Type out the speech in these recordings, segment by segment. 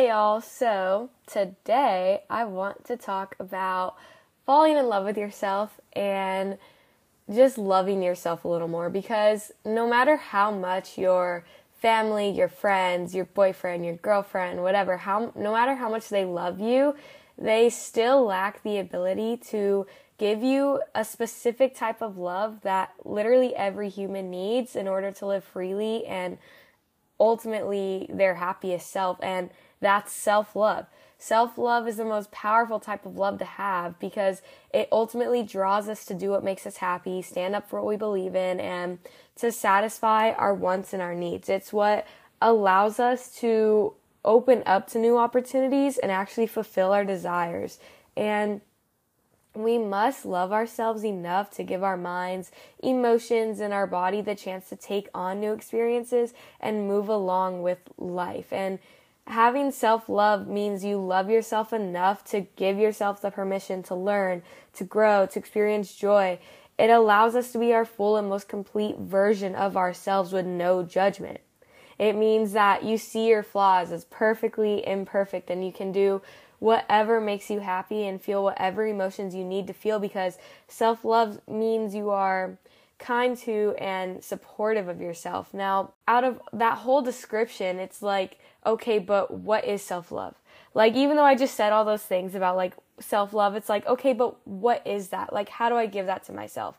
Hey y'all, so today I want to talk about falling in love with yourself and just loving yourself a little more because no matter how much your family, your friends, your boyfriend, your girlfriend, whatever, how no matter how much they love you, they still lack the ability to give you a specific type of love that literally every human needs in order to live freely and ultimately their happiest self. And that's self love. Self love is the most powerful type of love to have because it ultimately draws us to do what makes us happy, stand up for what we believe in, and to satisfy our wants and our needs. It's what allows us to open up to new opportunities and actually fulfill our desires. And we must love ourselves enough to give our minds, emotions, and our body the chance to take on new experiences and move along with life. And having self love means you love yourself enough to give yourself the permission to learn, to grow, to experience joy. It allows us to be our full and most complete version of ourselves with no judgment. It means that you see your flaws as perfectly imperfect and you can do whatever makes you happy and feel whatever emotions you need to feel because self love means you are kind to and supportive of yourself. Now, out of that whole description, it's like, okay, but what is self love? Like, even though I just said all those things about like self love, it's like, okay, but what is that? Like, how do I give that to myself?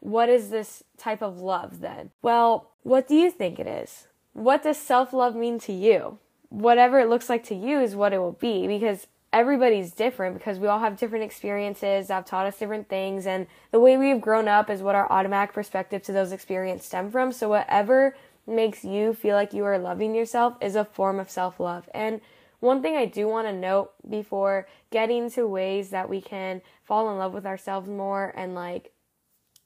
What is this type of love then? Well, what do you think it is? What does self love mean to you? Whatever it looks like to you is what it will be because everybody's different because we all have different experiences that have taught us different things and the way we've grown up is what our automatic perspective to those experiences stem from. So whatever makes you feel like you are loving yourself is a form of self-love. And one thing I do want to note before getting to ways that we can fall in love with ourselves more and like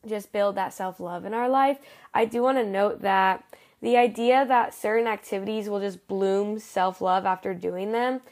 just build that self-love in our life, I do want to note that the idea that certain activities will just bloom self-love after doing them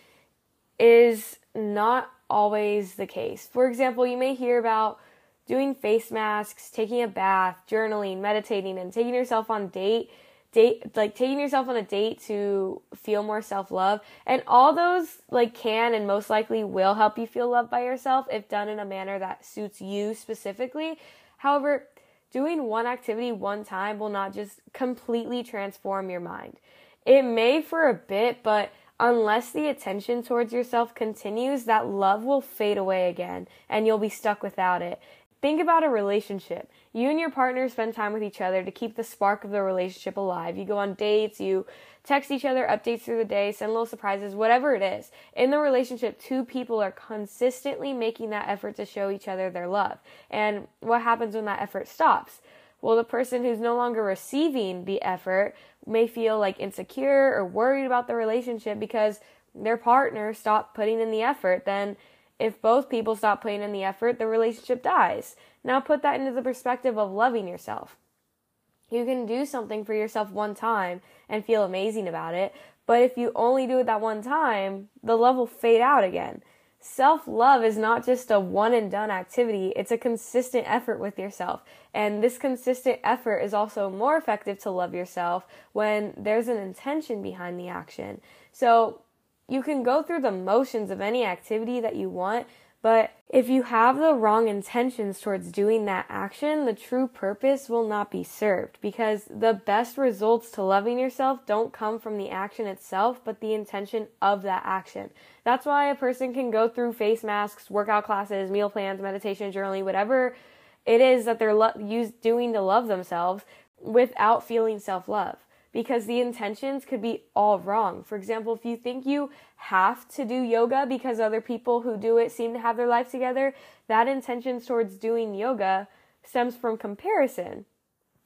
is not always the case. For example, you may hear about doing face masks, taking a bath, journaling, meditating, and taking yourself on date date like taking yourself on a date to feel more self-love. And all those like can and most likely will help you feel loved by yourself if done in a manner that suits you specifically. However doing one activity one time will not just completely transform your mind. It may for a bit but unless the attention towards yourself continues, that love will fade away again and you'll be stuck without it. Think about a relationship. You and your partner spend time with each other to keep the spark of the relationship alive. You go on dates, you text each other updates through the day, send little surprises, whatever it is. In the relationship, two people are consistently making that effort to show each other their love. And what happens when that effort stops? Well, the person who's no longer receiving the effort may feel like insecure or worried about the relationship because their partner stopped putting in the effort. Then, if both people stop putting in the effort, the relationship dies. Now, put that into the perspective of loving yourself. You can do something for yourself one time and feel amazing about it, but if you only do it that one time, the love will fade out again. Self love is not just a one and done activity, it's a consistent effort with yourself. And this consistent effort is also more effective to love yourself when there's an intention behind the action. So you can go through the motions of any activity that you want, but if you have the wrong intentions towards doing that action, the true purpose will not be served because the best results to loving yourself don't come from the action itself, but the intention of that action. That's why a person can go through face masks, workout classes, meal plans, meditation, journaling, whatever it is that they're lo- use, doing to love themselves without feeling self love because the intentions could be all wrong. For example, if you think you have to do yoga because other people who do it seem to have their life together, that intention towards doing yoga stems from comparison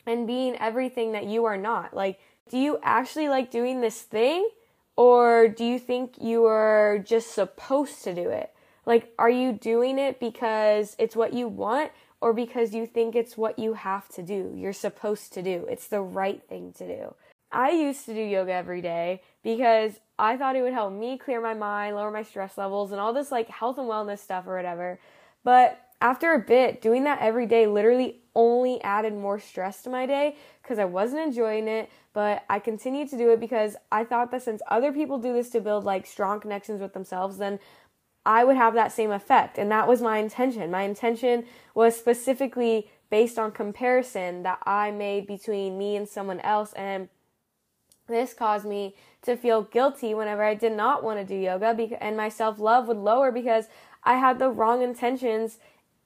and being everything that you are not. Like, do you actually like doing this thing? Or do you think you are just supposed to do it? Like, are you doing it because it's what you want or because you think it's what you have to do? You're supposed to do. It's the right thing to do. I used to do yoga every day because I thought it would help me clear my mind, lower my stress levels, and all this like health and wellness stuff or whatever. But after a bit, doing that every day literally only added more stress to my day because I wasn't enjoying it, but I continued to do it because I thought that since other people do this to build like strong connections with themselves, then I would have that same effect. And that was my intention. My intention was specifically based on comparison that I made between me and someone else. And this caused me to feel guilty whenever I did not want to do yoga and my self love would lower because I had the wrong intentions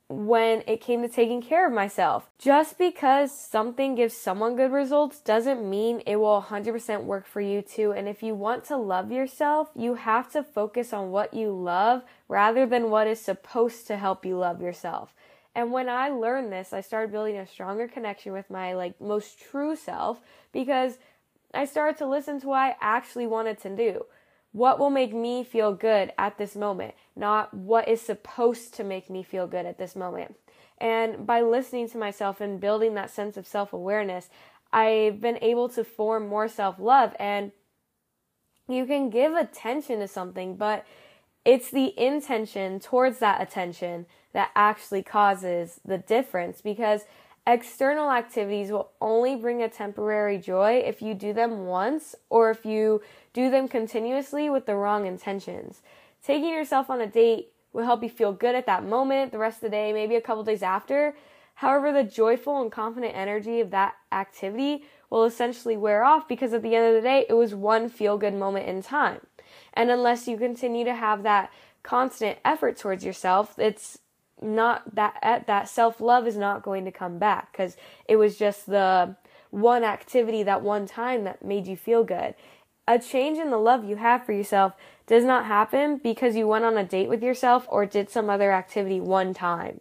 when it came to taking care of myself. Just because something gives someone good results doesn't mean it will 100% work for you too. And if you want to love yourself, you have to focus on what you love rather than what is supposed to help you love yourself. And when I learned this, I started building a stronger connection with my like most true self because I started to listen to what I actually wanted to do. What will make me feel good at this moment, not what is supposed to make me feel good at this moment. And by listening to myself and building that sense of self awareness, I've been able to form more self love. And you can give attention to something, but it's the intention towards that attention that actually causes the difference because External activities will only bring a temporary joy if you do them once or if you do them continuously with the wrong intentions. Taking yourself on a date will help you feel good at that moment, the rest of the day, maybe a couple days after. However, the joyful and confident energy of that activity will essentially wear off because at the end of the day, it was one feel good moment in time. And unless you continue to have that constant effort towards yourself, it's not that at that self-love is not going to come back cuz it was just the one activity that one time that made you feel good. A change in the love you have for yourself does not happen because you went on a date with yourself or did some other activity one time.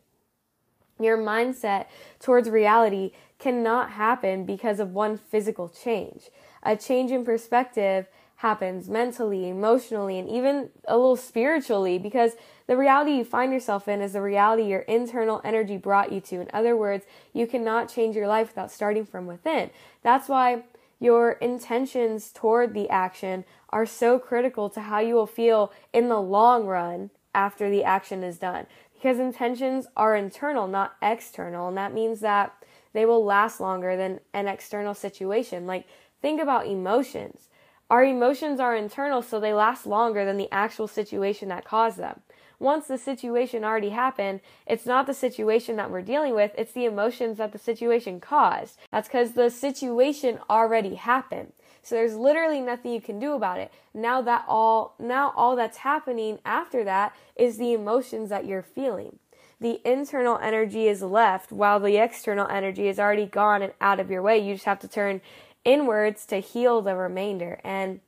Your mindset towards reality cannot happen because of one physical change. A change in perspective happens mentally, emotionally, and even a little spiritually because the reality you find yourself in is the reality your internal energy brought you to. In other words, you cannot change your life without starting from within. That's why your intentions toward the action are so critical to how you will feel in the long run after the action is done. Because intentions are internal, not external, and that means that they will last longer than an external situation. Like, think about emotions. Our emotions are internal, so they last longer than the actual situation that caused them once the situation already happened, it's not the situation that we're dealing with, it's the emotions that the situation caused. That's because the situation already happened. So there's literally nothing you can do about it. Now that all, now all that's happening after that is the emotions that you're feeling. The internal energy is left while the external energy is already gone and out of your way. You just have to turn inwards to heal the remainder. And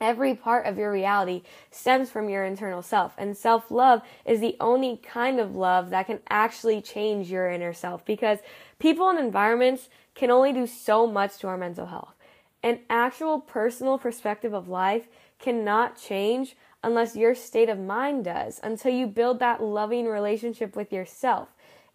Every part of your reality stems from your internal self, and self love is the only kind of love that can actually change your inner self because people and environments can only do so much to our mental health. An actual personal perspective of life cannot change unless your state of mind does, until you build that loving relationship with yourself.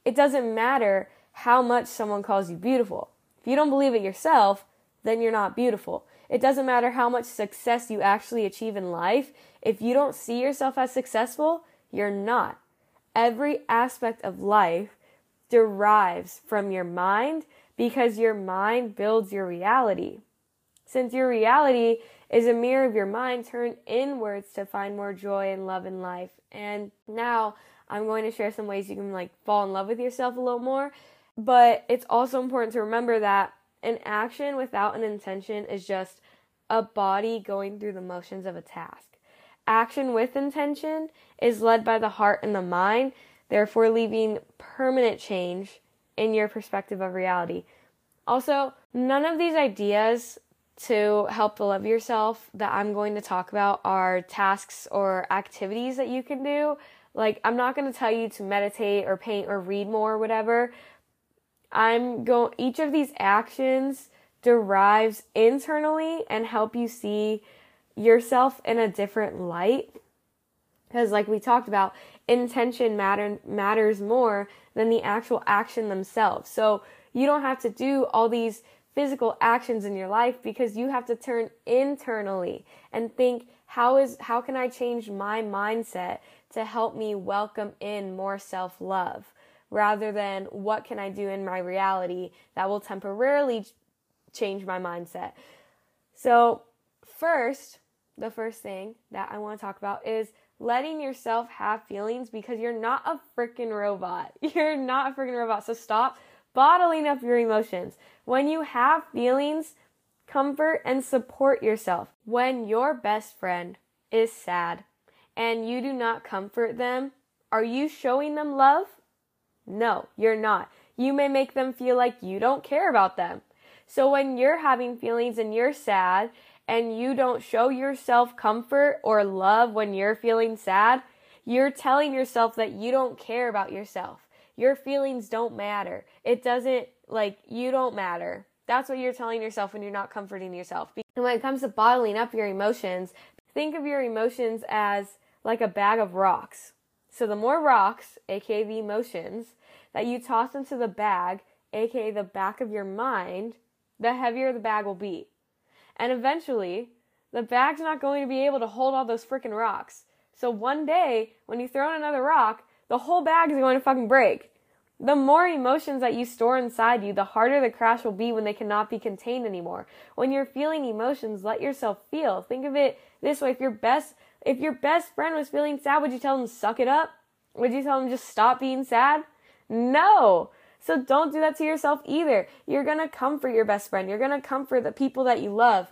It doesn't matter how much someone calls you beautiful. If you don't believe it yourself, then you're not beautiful. It doesn't matter how much success you actually achieve in life. If you don't see yourself as successful, you're not. Every aspect of life derives from your mind because your mind builds your reality. Since your reality is a mirror of your mind, turn inwards to find more joy and love in life. And now I'm going to share some ways you can like fall in love with yourself a little more. But it's also important to remember that an action without an intention is just a body going through the motions of a task. Action with intention is led by the heart and the mind, therefore leaving permanent change in your perspective of reality. Also, none of these ideas to help love yourself that I'm going to talk about are tasks or activities that you can do. Like, I'm not going to tell you to meditate or paint or read more or whatever, I'm going, each of these actions derives internally and help you see yourself in a different light. Because, like we talked about, intention matter, matters more than the actual action themselves. So, you don't have to do all these physical actions in your life because you have to turn internally and think how is how can I change my mindset to help me welcome in more self-love rather than what can I do in my reality that will temporarily change my mindset. So, first, the first thing that I want to talk about is letting yourself have feelings because you're not a freaking robot. You're not a freaking robot. So stop bottling up your emotions. When you have feelings, comfort and support yourself. When your best friend is sad and you do not comfort them, are you showing them love? No, you're not. You may make them feel like you don't care about them. So when you're having feelings and you're sad and you don't show yourself comfort or love when you're feeling sad, you're telling yourself that you don't care about yourself. Your feelings don't matter. It doesn't, like, you don't matter. That's what you're telling yourself when you're not comforting yourself. And when it comes to bottling up your emotions, think of your emotions as like a bag of rocks. So the more rocks, aka the emotions, that you toss into the bag, aka the back of your mind, the heavier the bag will be. And eventually, the bag's not going to be able to hold all those freaking rocks. So one day, when you throw in another rock, the whole bag is going to fucking break. The more emotions that you store inside you, the harder the crash will be when they cannot be contained anymore. When you're feeling emotions, let yourself feel. Think of it this way. If your best, if your best friend was feeling sad, would you tell them suck it up? Would you tell them just stop being sad? No. So don't do that to yourself either. You're going to comfort your best friend. You're going to comfort the people that you love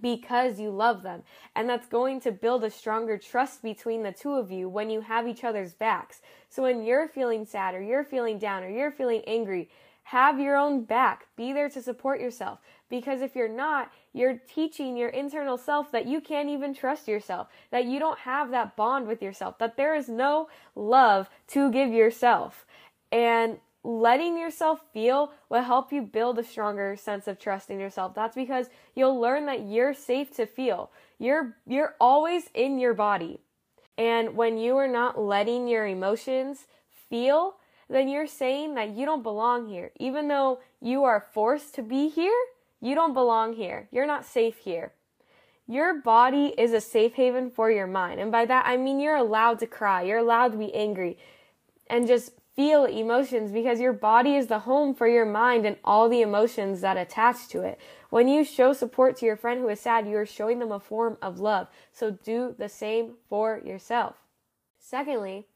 because you love them. And that's going to build a stronger trust between the two of you when you have each other's backs. So when you're feeling sad or you're feeling down or you're feeling angry, have your own back. Be there to support yourself. Because if you're not, you're teaching your internal self that you can't even trust yourself, that you don't have that bond with yourself, that there is no love to give yourself. And letting yourself feel will help you build a stronger sense of trust in yourself. That's because you'll learn that you're safe to feel. You're you're always in your body. And when you are not letting your emotions feel, then you're saying that you don't belong here. Even though you are forced to be here, you don't belong here. You're not safe here. Your body is a safe haven for your mind. And by that, I mean you're allowed to cry. You're allowed to be angry and just feel emotions because your body is the home for your mind and all the emotions that attach to it. When you show support to your friend who is sad, you are showing them a form of love. So do the same for yourself. Secondly,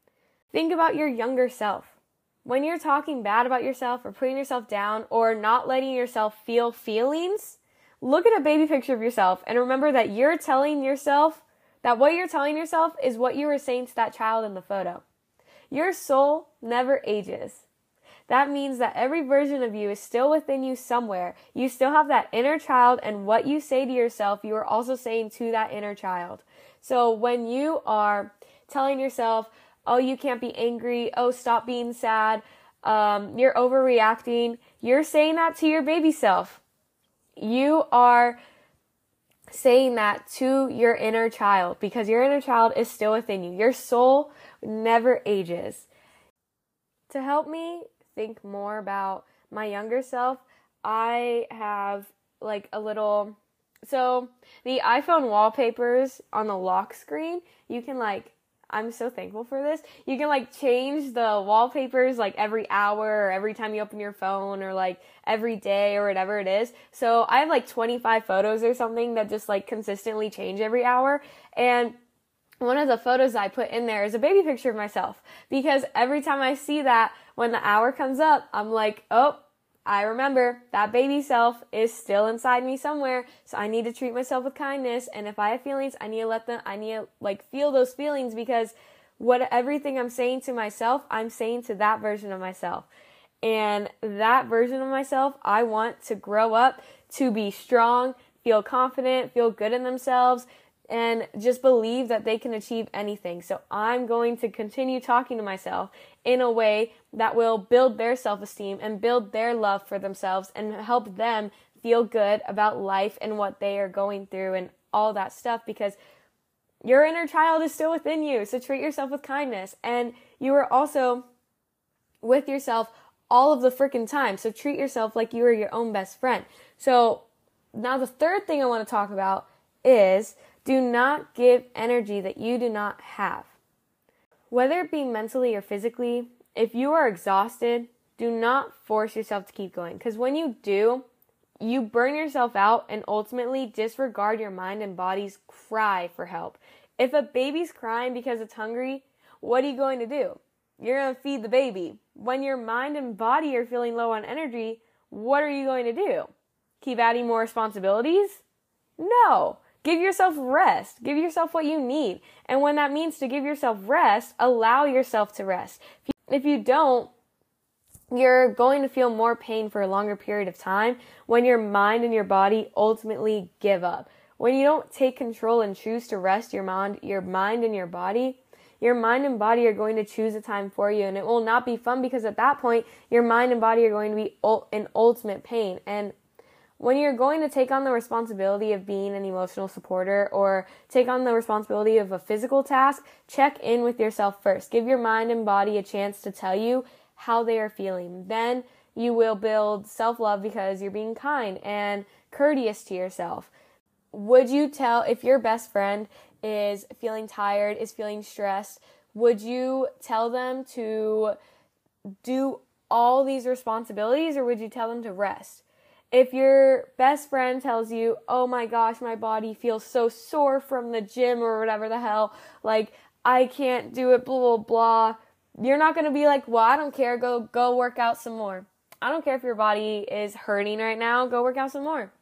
think about your younger self. When you're talking bad about yourself or putting yourself down or not letting yourself feel feelings, look at a baby picture of yourself and remember that you're telling yourself that what you're telling yourself is what you were saying to that child in the photo. Your soul never ages. That means that every version of you is still within you somewhere. You still have that inner child, and what you say to yourself, you are also saying to that inner child. So when you are telling yourself, oh, you can't be angry, oh, stop being sad, um, you're overreacting, you're saying that to your baby self. You are saying that to your inner child because your inner child is still within you. Your soul never ages. To help me think more about my younger self, I have like a little so the iPhone wallpapers on the lock screen, you can like I'm so thankful for this. You can like change the wallpapers like every hour or every time you open your phone or like every day or whatever it is. So I have like 25 photos or something that just like consistently change every hour. And one of the photos I put in there is a baby picture of myself because every time I see that when the hour comes up, I'm like, oh, I remember that baby self is still inside me somewhere. So I need to treat myself with kindness. And if I have feelings, I need to let them, I need to like feel those feelings because what everything I'm saying to myself, I'm saying to that version of myself. And that version of myself, I want to grow up to be strong, feel confident, feel good in themselves, and just believe that they can achieve anything. So I'm going to continue talking to myself in a way that will build their self esteem and build their love for themselves and help them feel good about life and what they are going through and all that stuff because your inner child is still within you. So treat yourself with kindness. And you are also with yourself all of the freaking time. So treat yourself like you are your own best friend. So now the third thing I want to talk about is do not give energy that you do not have. Whether it be mentally or physically, if you are exhausted, do not force yourself to keep going. Because when you do, you burn yourself out and ultimately disregard your mind and body's cry for help. If a baby's crying because it's hungry, what are you going to do? You're going to feed the baby. When your mind and body are feeling low on energy, what are you going to do? Keep adding more responsibilities? No. Give yourself rest. Give yourself what you need. And when that means to give yourself rest, allow yourself to rest. If you don't, you're going to feel more pain for a longer period of time when your mind and your body ultimately give up. When you don't take control and choose to rest your mind, your mind and your body, your mind and body are going to choose a time for you and it will not be fun because at that point your mind and body are going to be in ultimate pain and when you're going to take on the responsibility of being an emotional supporter or take on the responsibility of a physical task, check in with yourself first. Give your mind and body a chance to tell you how they are feeling. Then you will build self love because you're being kind and courteous to yourself. Would you tell if your best friend is feeling tired, is feeling stressed, would you tell them to do all these responsibilities or would you tell them to rest? If your best friend tells you, oh my gosh, my body feels so sore from the gym or whatever the hell, like I can't do it, blah, blah, blah, you're not to be like, well, I don't care. Go, go work out some more. I don't care if your body is hurting right now. Go work out some more.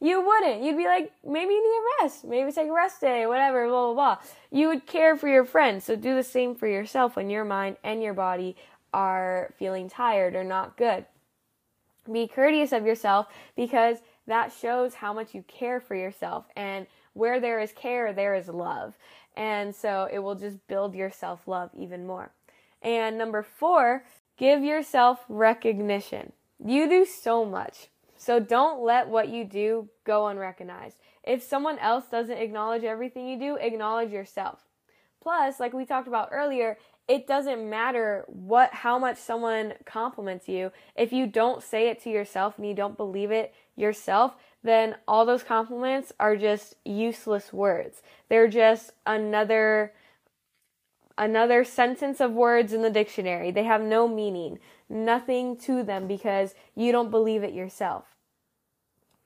You wouldn't. You'd be like, maybe you need a rest. Maybe take a rest day, whatever, blah, blah, blah. You would care for your friends. So do the same for yourself when your mind and your body are feeling tired or not good. Be courteous of yourself because that shows how much you care for yourself. And where there is care, there is love. And so it will just build your self love even more. And number four, give yourself recognition. You do so much. So don't let what you do go unrecognized. If someone else doesn't acknowledge everything you do, acknowledge yourself. Plus, like we talked about earlier, it doesn't matter what how much someone compliments you. If you don't say it to yourself and you don't believe it yourself, then all those compliments are just useless words. They're just another another sentence of words in the dictionary. They have no meaning, nothing to them because you don't believe it yourself.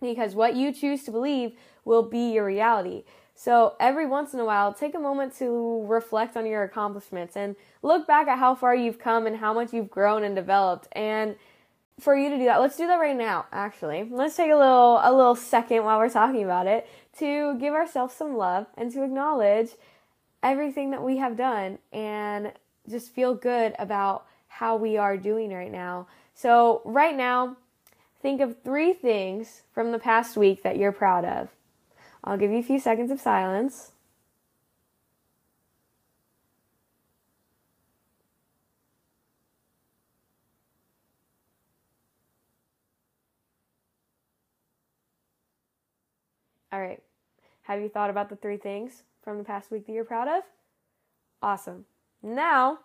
Because what you choose to believe will be your reality. So every once in a while, take a moment to reflect on your accomplishments and look back at how far you've come and how much you've grown and developed. And for you to do that, let's do that right now, actually. Let's take a little a little second while we're talking about it to give ourselves some love and to acknowledge everything that we have done and just feel good about how we are doing right now. So, right now, think of three things from the past week that you're proud of. I'll give you a few seconds of silence. All right. Have you thought about the three things? from the past week that you're proud of? Awesome. Now,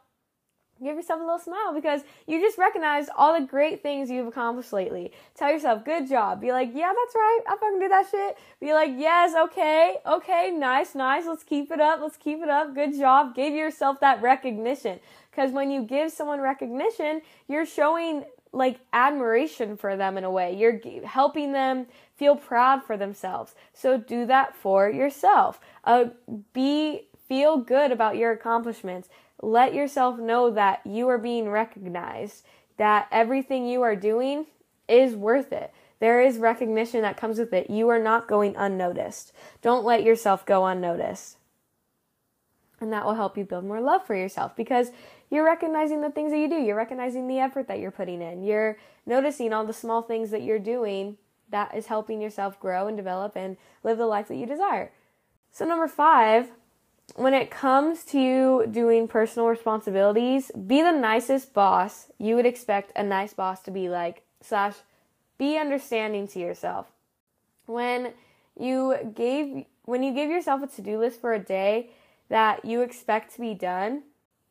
give yourself a little smile because you just recognized all the great things you've accomplished lately. Tell yourself, good job. Be like, yeah, that's right. I fucking did that shit. Be like, yes, okay, okay, nice, nice. Let's keep it up. Let's keep it up. Good job. Give yourself that recognition. Because when you give someone recognition, you're showing like admiration for them in a way. You're helping them feel proud for themselves. So do that for yourself. Uh, be feel good about your accomplishments. Let yourself know that you are being recognized. That everything you are doing is worth it. There is recognition that comes with it. You are not going unnoticed. Don't let yourself go unnoticed. And that will help you build more love for yourself because you're recognizing the things that you do. You're recognizing the effort that you're putting in. You're noticing all the small things that you're doing that is helping yourself grow and develop and live the life that you desire. So, number five, when it comes to doing personal responsibilities, be the nicest boss you would expect a nice boss to be like, slash, be understanding to yourself. When you gave when you give yourself a to-do list for a day that you expect to be done,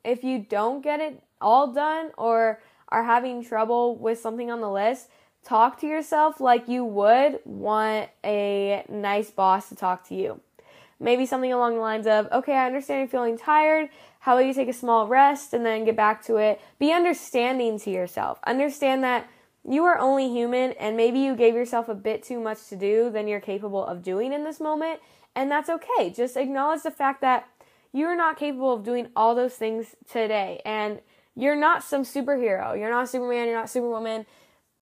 if you don't get it all done or are having trouble with something on the list, talk to yourself like you would want a nice boss to talk to you. Maybe something along the lines of, okay, I understand you're feeling tired. How about you take a small rest and then get back to it? Be understanding to yourself. Understand that you are only human and maybe you gave yourself a bit too much to do than you're capable of doing in this moment. And that's okay. Just acknowledge the fact that you're not capable of doing all those things today. And you're not some superhero. You're not Superman. You're not Superwoman.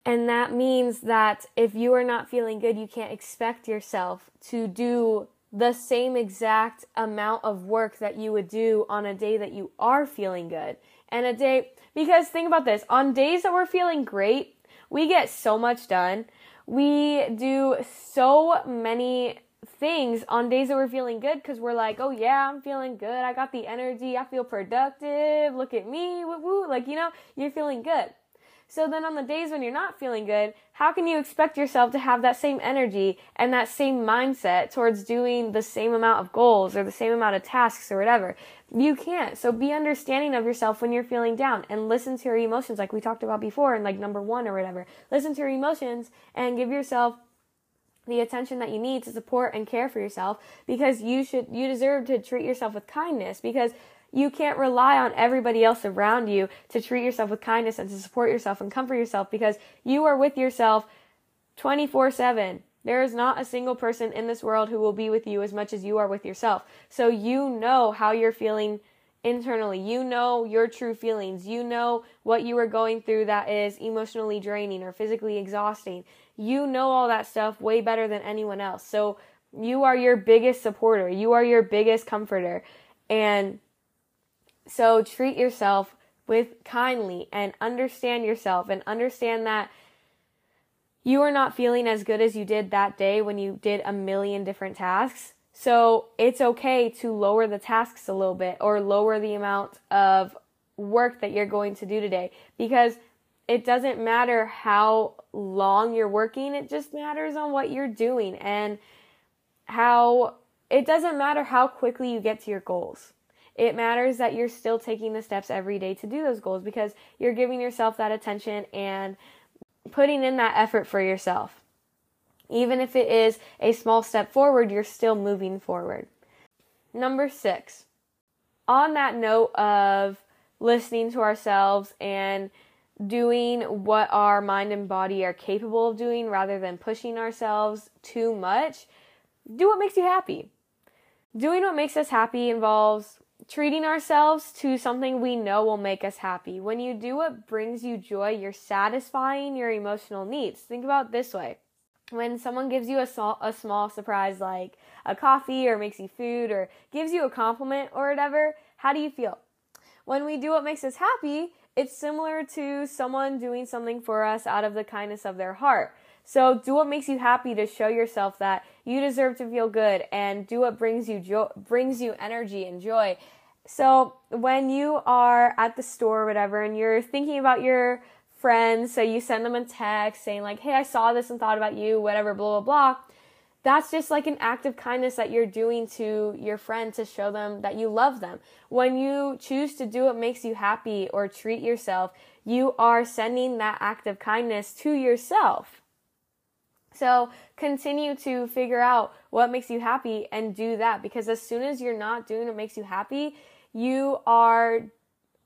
And that means that if you are not feeling good, you can't expect yourself to do the same exact amount of work that you would do on a day that you are feeling good. And a day, because think about this on days that we're feeling great, we get so much done. We do so many things on days that we're feeling good because we're like, oh yeah, I'm feeling good. I got the energy. I feel productive. Look at me. Woo woo. Like, you know, you're feeling good. So then on the days when you're not feeling good, how can you expect yourself to have that same energy and that same mindset towards doing the same amount of goals or the same amount of tasks or whatever? You can't. So be understanding of yourself when you're feeling down and listen to your emotions like we talked about before in like number 1 or whatever. Listen to your emotions and give yourself the attention that you need to support and care for yourself because you should you deserve to treat yourself with kindness because you can't rely on everybody else around you to treat yourself with kindness and to support yourself and comfort yourself because you are with yourself 24 7. There is not a single person in this world who will be with you as much as you are with yourself. So you know how you're feeling internally. You know your true feelings. You know what you are going through that is emotionally draining or physically exhausting. You know all that stuff way better than anyone else. So you are your biggest supporter. You are your biggest comforter. And so treat yourself with kindly and understand yourself and understand that you are not feeling as good as you did that day when you did a million different tasks. So it's okay to lower the tasks a little bit or lower the amount of work that you're going to do today because it doesn't matter how long you're working, it just matters on what you're doing and how it doesn't matter how quickly you get to your goals. It matters that you're still taking the steps every day to do those goals because you're giving yourself that attention and putting in that effort for yourself. Even if it is a small step forward, you're still moving forward. Number six, on that note of listening to ourselves and doing what our mind and body are capable of doing rather than pushing ourselves too much, do what makes you happy. Doing what makes us happy involves treating ourselves to something we know will make us happy. When you do what brings you joy, you're satisfying your emotional needs. Think about this way. When someone gives you a small, a small surprise like a coffee or makes you food or gives you a compliment or whatever, how do you feel? When we do what makes us happy, it's similar to someone doing something for us out of the kindness of their heart. So do what makes you happy to show yourself that you deserve to feel good and do what brings you joy, brings you energy and joy. So when you are at the store or whatever and you're thinking about your friends, so you send them a text saying like, "Hey, I saw this and thought about you," whatever, blah blah blah. That's just like an act of kindness that you're doing to your friend to show them that you love them. When you choose to do what makes you happy or treat yourself, you are sending that act of kindness to yourself. So continue to figure out what makes you happy and do that because as soon as you're not doing what makes you happy, you are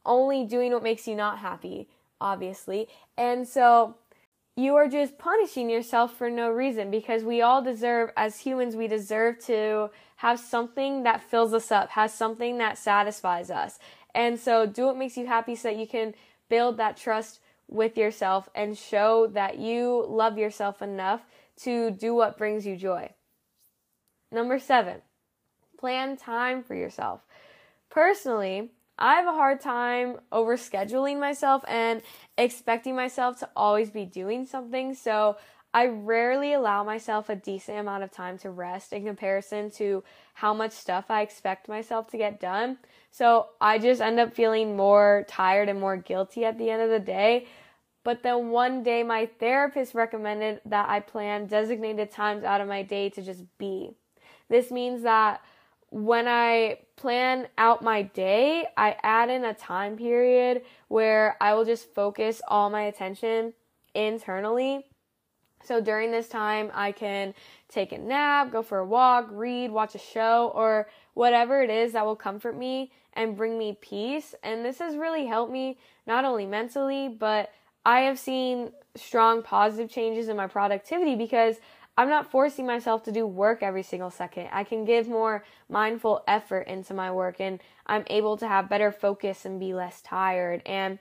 only doing what makes you not happy, obviously. And so you are just punishing yourself for no reason because we all deserve, as humans, we deserve to have something that fills us up, has something that satisfies us. And so do what makes you happy so that you can build that trust with yourself and show that you love yourself enough to do what brings you joy. Number seven, plan time for yourself. Personally, I have a hard time overscheduling myself and expecting myself to always be doing something. So I rarely allow myself a decent amount of time to rest in comparison to how much stuff I expect myself to get done. So I just end up feeling more tired and more guilty at the end of the day. But then one day my therapist recommended that I plan designated times out of my day to just be. This means that when I plan out my day, I add in a time period where I will just focus all my attention internally. So during this time, I can take a nap, go for a walk, read, watch a show, or whatever it is that will comfort me and bring me peace. And this has really helped me not only mentally, but I have seen strong positive changes in my productivity because I'm not forcing myself to do work every single second. I can give more mindful effort into my work and I'm able to have better focus and be less tired. And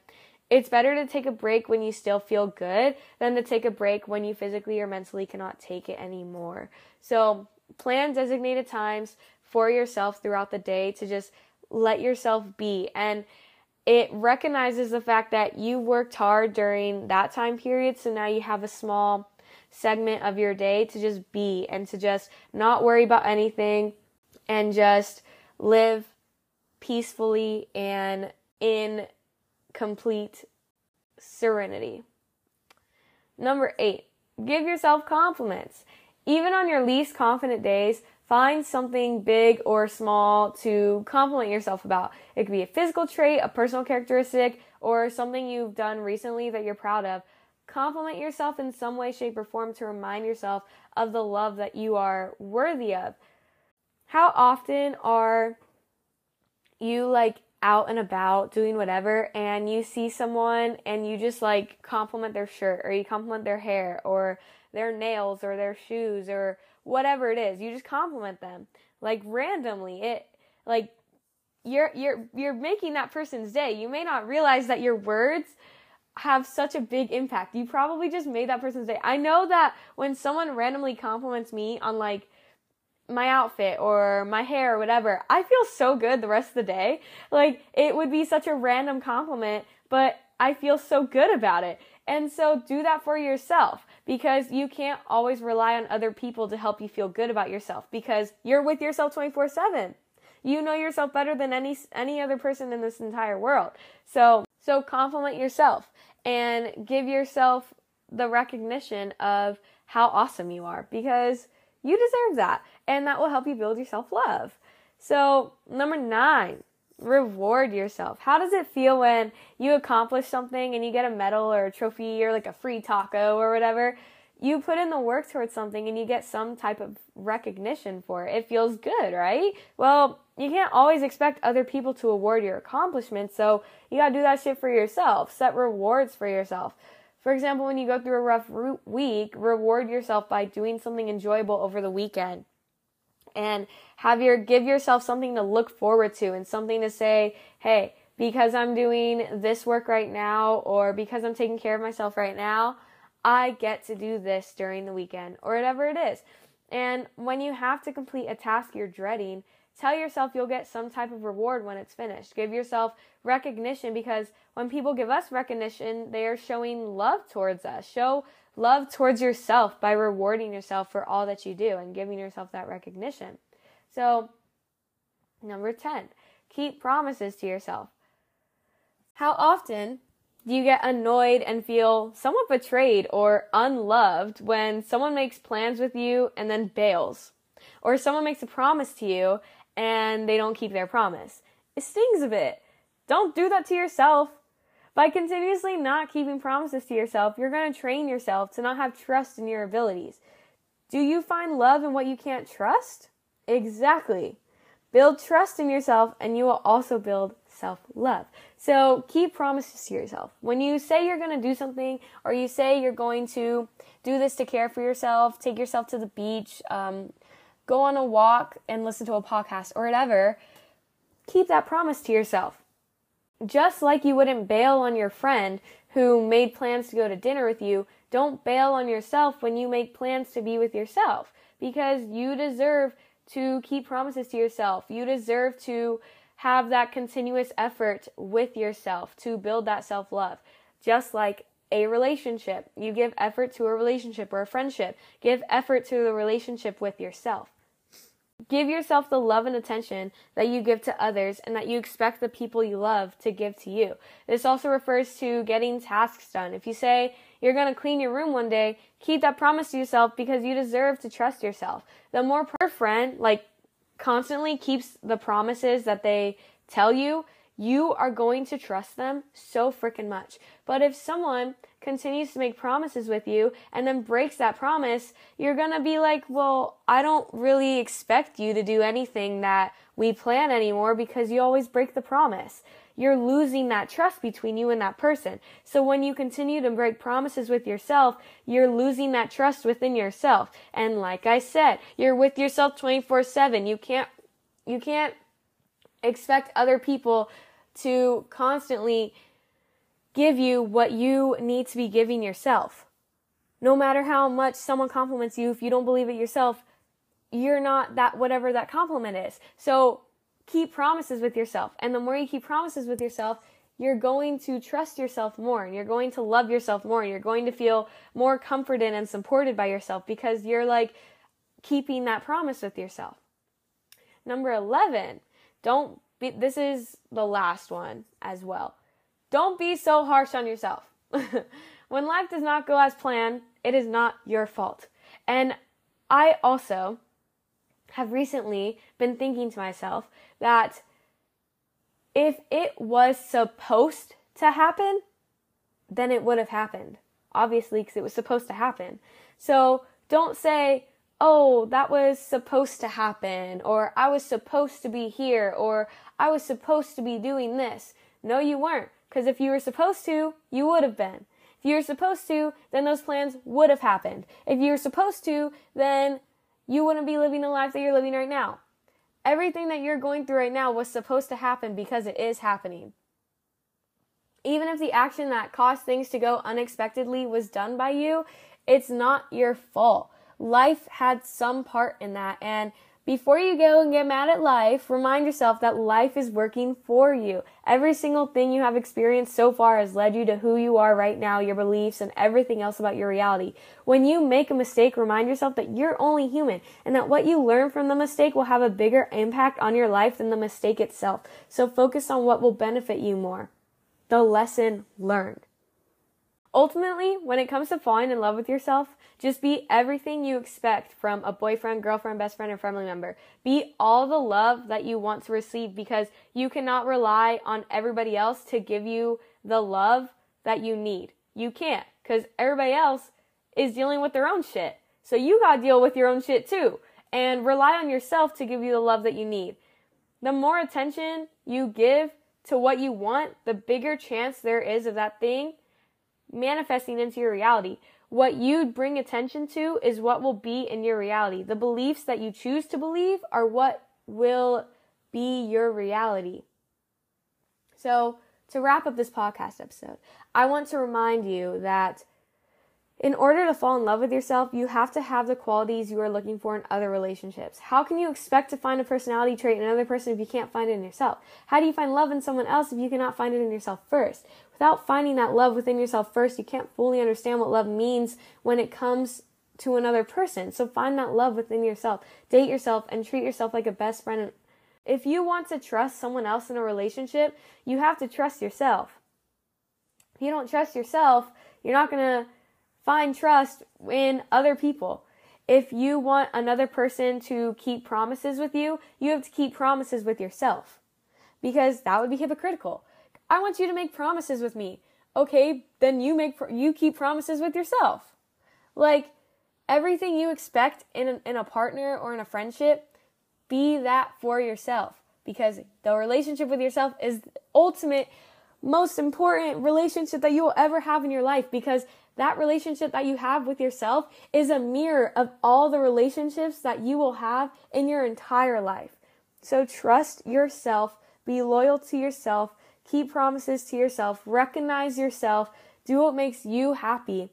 it's better to take a break when you still feel good than to take a break when you physically or mentally cannot take it anymore. So, plan designated times for yourself throughout the day to just let yourself be. And it recognizes the fact that you worked hard during that time period. So now you have a small segment of your day to just be and to just not worry about anything and just live peacefully and in complete serenity. Number eight, give yourself compliments. Even on your least confident days, find something big or small to compliment yourself about. It could be a physical trait, a personal characteristic, or something you've done recently that you're proud of. Compliment yourself in some way, shape, or form to remind yourself of the love that you are worthy of. How often are you like out and about doing whatever and you see someone and you just like compliment their shirt or you compliment their hair or their nails or their shoes or whatever it is? You just compliment them like randomly. It like you're you're you're making that person's day. You may not realize that your words have such a big impact you probably just made that person's day i know that when someone randomly compliments me on like my outfit or my hair or whatever, I feel so good the rest of the day. Like it would be such a random compliment, but I feel so good about it. And so do that for yourself because you can't always rely on other people to help you feel good about yourself because you're with yourself 24/7. You know yourself better than any any other person in this entire world. So so compliment yourself and give yourself the recognition of how awesome you are because you deserve that and that will help you build your self love. So, number nine, reward yourself. How does it feel when you accomplish something and you get a medal or a trophy or like a free taco or whatever? You put in the work towards something and you get some type of recognition for it. It feels good, right? Well, you can't always expect other people to award your accomplishments, so you gotta do that shit for yourself. Set rewards for yourself. For example, when you go through a rough week, reward yourself by doing something enjoyable over the weekend and have your give yourself something to look forward to and something to say, hey, because I'm doing this work right now or because I'm taking care of myself right now, I get to do this during the weekend or whatever it is. And when you have to complete a task you're dreading, tell yourself you'll get some type of reward when it's finished. Give yourself recognition because when people give us recognition, they are showing love towards us. Show love towards yourself by rewarding yourself for all that you do and giving yourself that recognition. So, number 10, keep promises to yourself. How often do you get annoyed and feel somewhat betrayed or unloved when someone makes plans with you and then bails? Or someone makes a promise to you and they don't keep their promise? It stings a bit. Don't do that to yourself. By continuously not keeping promises to yourself, you're going to train yourself to not have trust in your abilities. Do you find love in what you can't trust? Exactly. Build trust in yourself and you will also build self love. So keep promises to yourself. When you say you're going to do something or you say you're going to do this to care for yourself, take yourself to the beach, um, go on a walk and listen to a podcast or whatever, keep that promise to yourself. Just like you wouldn't bail on your friend who made plans to go to dinner with you, don't bail on yourself when you make plans to be with yourself because you deserve to keep promises to yourself. You deserve to have that continuous effort with yourself to build that self love. Just like a relationship, you give effort to a relationship or a friendship, give effort to the relationship with yourself. Give yourself the love and attention that you give to others and that you expect the people you love to give to you. This also refers to getting tasks done. If you say you're going to clean your room one day, keep that promise to yourself because you deserve to trust yourself. The more per friend like constantly keeps the promises that they tell you, you are going to trust them so freaking much. But if someone continues to make promises with you and then breaks that promise, you're going to be like, well, I don't really expect you to do anything that we plan anymore because you always break the promise. You're losing that trust between you and that person. So when you continue to break promises with yourself, you're losing that trust within yourself. And like I said, you're with yourself 24 7. You can't, you can't expect other people to constantly give you what you need to be giving yourself. No matter how much someone compliments you, if you don't believe it yourself, you're not that whatever that compliment is. So keep promises with yourself. And the more you keep promises with yourself, you're going to trust yourself more and you're going to love yourself more and you're going to feel more comforted and supported by yourself because you're like keeping that promise with yourself. Number 11, don't be, this is the last one as well. Don't be so harsh on yourself. when life does not go as planned, it is not your fault. And I also have recently been thinking to myself that if it was supposed to happen, then it would have happened. Obviously, because it was supposed to happen. So don't say, oh, that was supposed to happen, or I was supposed to be here, or I was supposed to be doing this. No, you weren't. Because if you were supposed to, you would have been. If you were supposed to, then those plans would have happened. If you were supposed to, then you wouldn't be living the life that you're living right now. Everything that you're going through right now was supposed to happen because it is happening. Even if the action that caused things to go unexpectedly was done by you, it's not your fault. Life had some part in that. And before you go and get mad at life, remind yourself that life is working for you. Every single thing you have experienced so far has led you to who you are right now, your beliefs, and everything else about your reality. When you make a mistake, remind yourself that you're only human and that what you learn from the mistake will have a bigger impact on your life than the mistake itself. So focus on what will benefit you more. The lesson learned. Ultimately, when it comes to falling in love with yourself, just be everything you expect from a boyfriend, girlfriend, best friend, or family member. Be all the love that you want to receive because you cannot rely on everybody else to give you the love that you need. You can't because everybody else is dealing with their own shit. So you gotta deal with your own shit too and rely on yourself to give you the love that you need. The more attention you give to what you want, the bigger chance there is of that thing manifesting into your reality. What you bring attention to is what will be in your reality. The beliefs that you choose to believe are what will be your reality. So, to wrap up this podcast episode, I want to remind you that in order to fall in love with yourself, you have to have the qualities you are looking for in other relationships. How can you expect to find a personality trait in another person if you can't find it in yourself? How do you find love in someone else if you cannot find it in yourself first? Without finding that love within yourself first, you can't fully understand what love means when it comes to another person. So find that love within yourself. Date yourself and treat yourself like a best friend. If you want to trust someone else in a relationship, you have to trust yourself. If you don't trust yourself, you're not going to find trust in other people. If you want another person to keep promises with you, you have to keep promises with yourself because that would be hypocritical. I want you to make promises with me. Okay, then you make you keep promises with yourself. Like everything you expect in a, in a partner or in a friendship, be that for yourself because the relationship with yourself is ultimate most important relationship that you will ever have in your life because that relationship that you have with yourself is a mirror of all the relationships that you will have in your entire life. So trust yourself, be loyal to yourself, keep promises to yourself, recognize yourself, do what makes you happy,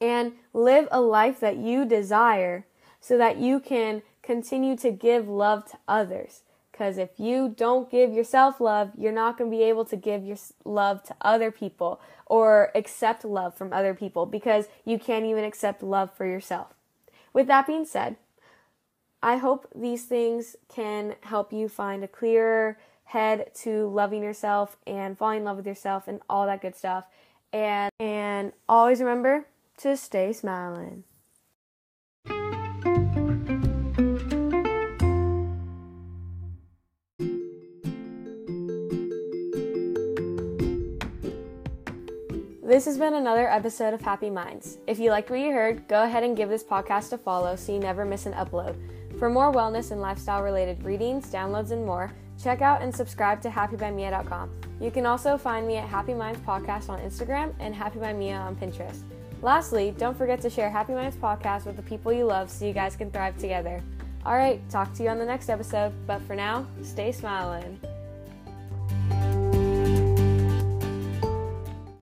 and live a life that you desire so that you can continue to give love to others. Because if you don't give yourself love, you're not going to be able to give your love to other people or accept love from other people because you can't even accept love for yourself. With that being said, I hope these things can help you find a clearer head to loving yourself and falling in love with yourself and all that good stuff. And and always remember to stay smiling. This has been another episode of Happy Minds. If you liked what you heard, go ahead and give this podcast a follow so you never miss an upload. For more wellness and lifestyle related readings, downloads, and more, check out and subscribe to happybymia.com. You can also find me at Happy Minds Podcast on Instagram and Happy by Mia on Pinterest. Lastly, don't forget to share Happy Minds Podcast with the people you love so you guys can thrive together. All right, talk to you on the next episode, but for now, stay smiling.